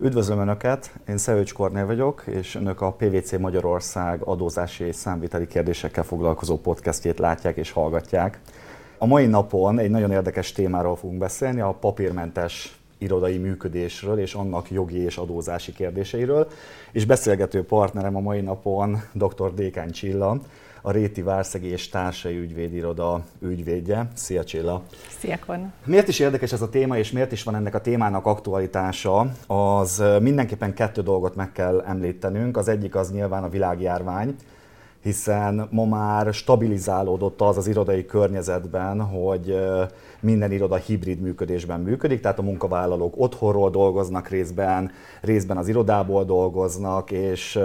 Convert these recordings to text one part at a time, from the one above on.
Üdvözlöm Önöket, én Szeőcs Kornél vagyok, és Önök a PVC Magyarország adózási és számviteli kérdésekkel foglalkozó podcastjét látják és hallgatják. A mai napon egy nagyon érdekes témáról fogunk beszélni, a papírmentes irodai működésről és annak jogi és adózási kérdéseiről. És beszélgető partnerem a mai napon dr. Dékány Csilla, a Réti Várszegi és Társai Ügyvédiroda ügyvédje. Szia Csilla! Szia Korna! Miért is érdekes ez a téma, és miért is van ennek a témának aktualitása? Az mindenképpen kettő dolgot meg kell említenünk. Az egyik az nyilván a világjárvány, hiszen ma már stabilizálódott az az irodai környezetben, hogy minden iroda hibrid működésben működik, tehát a munkavállalók otthonról dolgoznak részben, részben az irodából dolgoznak, és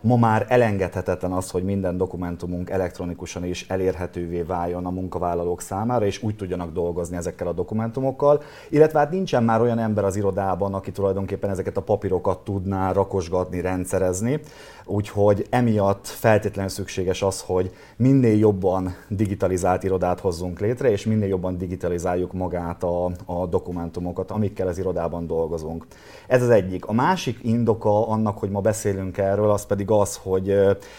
ma már elengedhetetlen az, hogy minden dokumentumunk elektronikusan is elérhetővé váljon a munkavállalók számára, és úgy tudjanak dolgozni ezekkel a dokumentumokkal, illetve hát nincsen már olyan ember az irodában, aki tulajdonképpen ezeket a papírokat tudná rakosgatni, rendszerezni, úgyhogy emiatt feltétlenül szükséges az, hogy minél jobban digitalizált irodát hozzunk létre, és minél jobban digitalizáljuk magát a, a dokumentumokat, amikkel az irodában dolgozunk. Ez az egyik. A másik indoka annak, hogy ma beszélünk erről, az pedig az, hogy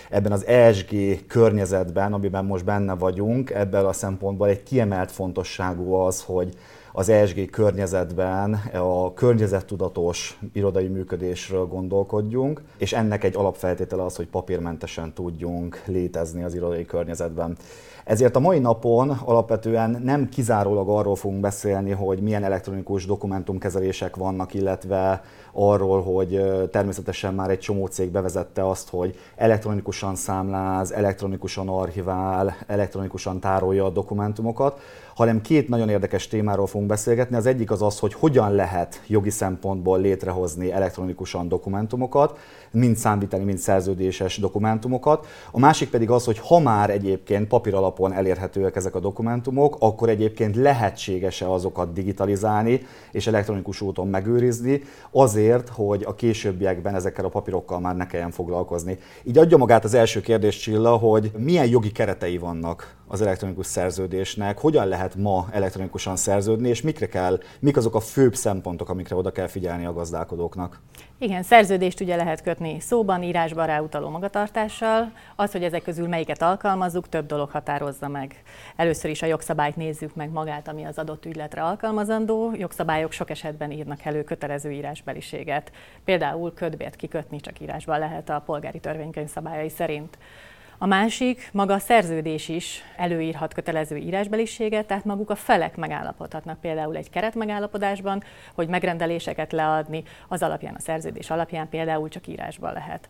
ebben az ESG környezetben, amiben most benne vagyunk, ebből a szempontból egy kiemelt fontosságú az, hogy az ESG környezetben a környezettudatos irodai működésről gondolkodjunk, és ennek egy alapfeltétele az, hogy papírmentesen tudjunk létezni az irodai környezetben. Ezért a mai napon alapvetően nem kizárólag arról fogunk beszélni, hogy milyen elektronikus dokumentumkezelések vannak, illetve arról, hogy természetesen már egy csomó cég bevezette azt, hogy elektronikusan számláz, elektronikusan archivál, elektronikusan tárolja a dokumentumokat, hanem két nagyon érdekes témáról fogunk beszélgetni. Az egyik az az, hogy hogyan lehet jogi szempontból létrehozni elektronikusan dokumentumokat, mind számviteli, mind szerződéses dokumentumokat. A másik pedig az, hogy ha már egyébként papír alapon elérhetőek ezek a dokumentumok, akkor egyébként lehetséges-e azokat digitalizálni és elektronikus úton megőrizni, azért, hogy a későbbiekben ezekkel a papírokkal már ne kelljen foglalkozni. Így adja magát az első kérdés, Csilla, hogy milyen jogi keretei vannak az elektronikus szerződésnek, hogyan lehet ma elektronikusan szerződni, és mikre kell, mik azok a főbb szempontok, amikre oda kell figyelni a gazdálkodóknak? Igen, szerződést ugye lehet kötni szóban, írásban ráutaló magatartással. Az, hogy ezek közül melyiket alkalmazzuk, több dolog határozza meg. Először is a jogszabályt nézzük meg magát, ami az adott ügyletre alkalmazandó. Jogszabályok sok esetben írnak elő kötelező írásbeliséget. Például ködbért kikötni csak írásban lehet a polgári törvénykönyv szabályai szerint. A másik, maga a szerződés is előírhat kötelező írásbeliséget, tehát maguk a felek megállapodhatnak például egy keretmegállapodásban, hogy megrendeléseket leadni, az alapján, a szerződés alapján például csak írásban lehet.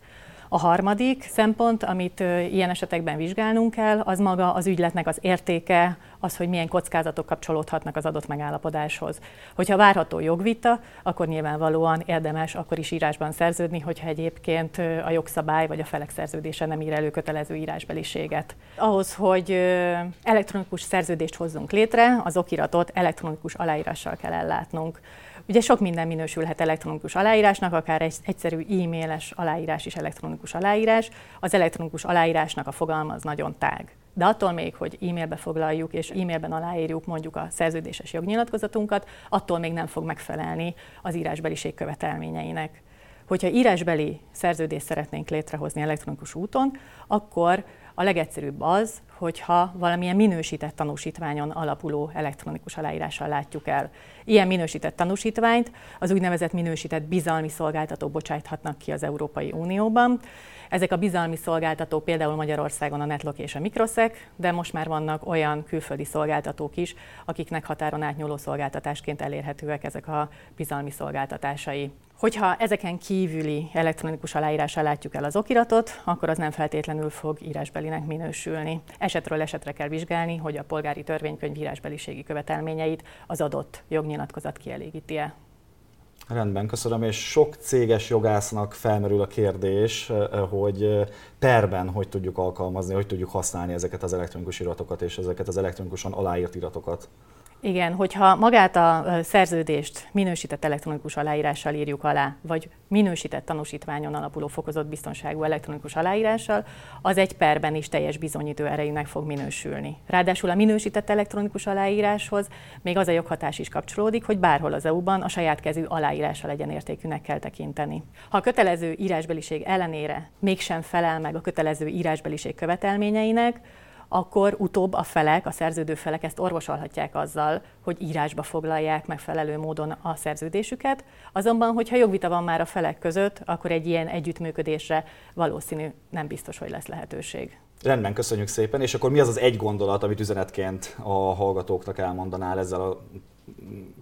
A harmadik szempont, amit ilyen esetekben vizsgálnunk kell, az maga az ügyletnek az értéke, az, hogy milyen kockázatok kapcsolódhatnak az adott megállapodáshoz. Hogyha várható jogvita, akkor nyilvánvalóan érdemes akkor is írásban szerződni, hogyha egyébként a jogszabály vagy a felek szerződése nem ír elő kötelező írásbeliséget. Ahhoz, hogy elektronikus szerződést hozzunk létre, az okiratot elektronikus aláírással kell ellátnunk. Ugye sok minden minősülhet elektronikus aláírásnak, akár egy egyszerű e-mailes aláírás is elektronikus aláírás. Az elektronikus aláírásnak a fogalma az nagyon tág. De attól még, hogy e-mailbe foglaljuk és e-mailben aláírjuk mondjuk a szerződéses jognyilatkozatunkat, attól még nem fog megfelelni az írásbeliség követelményeinek. Hogyha írásbeli szerződést szeretnénk létrehozni elektronikus úton, akkor a legegyszerűbb az, hogyha valamilyen minősített tanúsítványon alapuló elektronikus aláírással látjuk el. Ilyen minősített tanúsítványt az úgynevezett minősített bizalmi szolgáltató bocsájthatnak ki az Európai Unióban. Ezek a bizalmi szolgáltatók például Magyarországon a Netlock és a Microsec, de most már vannak olyan külföldi szolgáltatók is, akiknek határon átnyúló szolgáltatásként elérhetőek ezek a bizalmi szolgáltatásai. Hogyha ezeken kívüli elektronikus aláírással látjuk el az okiratot, akkor az nem feltétlenül fog írásbelinek minősülni. Esetről esetre kell vizsgálni, hogy a polgári törvénykönyv írásbeliségi követelményeit az adott jognyilatkozat kielégíti-e. Rendben, köszönöm. És sok céges jogásznak felmerül a kérdés, eh, hogy perben hogy tudjuk alkalmazni, hogy tudjuk használni ezeket az elektronikus iratokat és ezeket az elektronikusan aláírt iratokat. Igen, hogyha magát a szerződést minősített elektronikus aláírással írjuk alá, vagy minősített tanúsítványon alapuló fokozott biztonságú elektronikus aláírással, az egy perben is teljes bizonyító erejűnek fog minősülni. Ráadásul a minősített elektronikus aláíráshoz még az a joghatás is kapcsolódik, hogy bárhol az EU-ban a saját kezű aláírása legyen értékűnek kell tekinteni. Ha a kötelező írásbeliség ellenére mégsem felel meg a kötelező írásbeliség követelményeinek, akkor utóbb a felek, a szerződő felek ezt orvosolhatják azzal, hogy írásba foglalják megfelelő módon a szerződésüket. Azonban, hogyha jogvita van már a felek között, akkor egy ilyen együttműködésre valószínű nem biztos, hogy lesz lehetőség. Rendben, köszönjük szépen. És akkor mi az az egy gondolat, amit üzenetként a hallgatóknak elmondanál ezzel a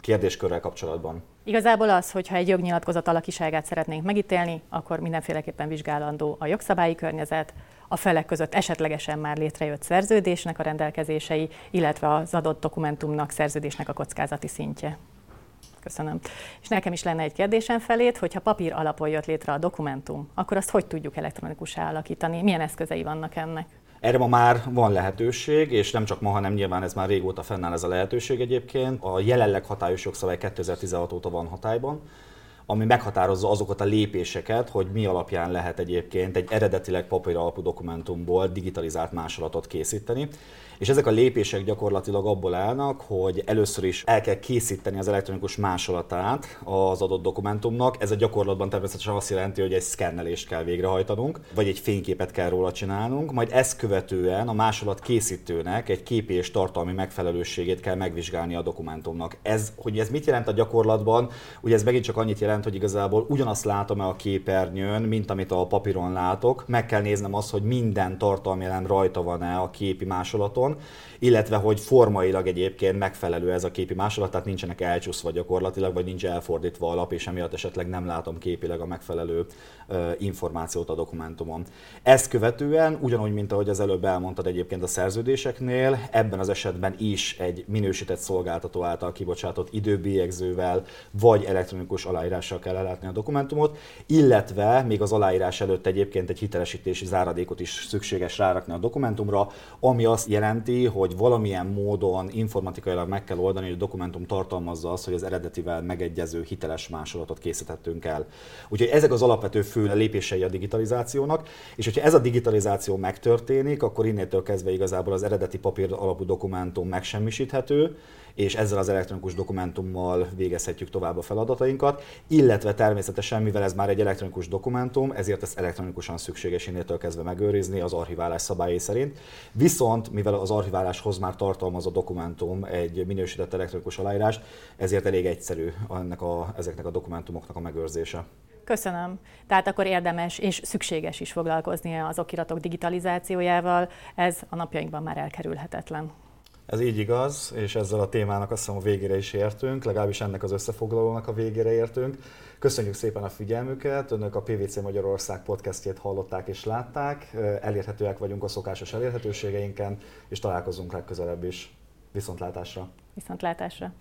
kérdéskörrel kapcsolatban? Igazából az, hogyha egy jognyilatkozat alakiságát szeretnénk megítélni, akkor mindenféleképpen vizsgálandó a jogszabályi környezet, a felek között esetlegesen már létrejött szerződésnek a rendelkezései, illetve az adott dokumentumnak, szerződésnek a kockázati szintje. Köszönöm. És nekem is lenne egy kérdésem felét, hogyha papír alapon jött létre a dokumentum, akkor azt hogy tudjuk elektronikussá alakítani? Milyen eszközei vannak ennek? Erre ma már van lehetőség, és nem csak ma, hanem nyilván ez már régóta fennáll ez a lehetőség egyébként. A jelenleg hatályos jogszabály 2016 óta van hatályban ami meghatározza azokat a lépéseket, hogy mi alapján lehet egyébként egy eredetileg papír alapú dokumentumból digitalizált másolatot készíteni. És ezek a lépések gyakorlatilag abból állnak, hogy először is el kell készíteni az elektronikus másolatát az adott dokumentumnak. Ez a gyakorlatban természetesen azt jelenti, hogy egy szkennelést kell végrehajtanunk, vagy egy fényképet kell róla csinálnunk, majd ezt követően a másolat készítőnek egy képi és tartalmi megfelelőségét kell megvizsgálni a dokumentumnak. Ez, hogy ez mit jelent a gyakorlatban, ugye ez megint csak annyit jelent, hogy igazából ugyanazt látom-e a képernyőn, mint amit a papíron látok. Meg kell néznem azt, hogy minden tartalmi jelen rajta van-e a képi másolaton, illetve hogy formailag egyébként megfelelő ez a képi másolat, tehát nincsenek elcsúszva gyakorlatilag, vagy nincs elfordítva a lap, és emiatt esetleg nem látom képileg a megfelelő információt a dokumentumon. Ezt követően, ugyanúgy, mint ahogy az előbb elmondtad egyébként a szerződéseknél, ebben az esetben is egy minősített szolgáltató által kibocsátott időbélyegzővel vagy elektronikus aláírással kell ellátni a dokumentumot, illetve még az aláírás előtt egyébként egy hitelesítési záradékot is szükséges rárakni a dokumentumra, ami azt jelenti, hogy valamilyen módon informatikailag meg kell oldani, hogy a dokumentum tartalmazza azt, hogy az eredetivel megegyező hiteles másolatot készítettünk el. Úgyhogy ezek az alapvető fő lépései a digitalizációnak, és hogyha ez a digitalizáció megtörténik, akkor innétől kezdve igazából az eredeti papír alapú dokumentum megsemmisíthető, és ezzel az elektronikus dokumentummal végezhetjük tovább a feladatainkat, illetve természetesen, mivel ez már egy elektronikus dokumentum, ezért ezt elektronikusan szükséges innétől kezdve megőrizni az archiválás szabályai szerint. Viszont, mivel az archiváláshoz már tartalmaz a dokumentum egy minősített elektronikus aláírás, ezért elég egyszerű ennek a, ezeknek a dokumentumoknak a megőrzése. Köszönöm. Tehát akkor érdemes és szükséges is foglalkozni az okiratok digitalizációjával, ez a napjainkban már elkerülhetetlen. Ez így igaz, és ezzel a témának azt hiszem a végére is értünk, legalábbis ennek az összefoglalónak a végére értünk. Köszönjük szépen a figyelmüket, önök a PVC Magyarország podcastjét hallották és látták, elérhetőek vagyunk a szokásos elérhetőségeinken, és találkozunk legközelebb is. Viszontlátásra! Viszontlátásra!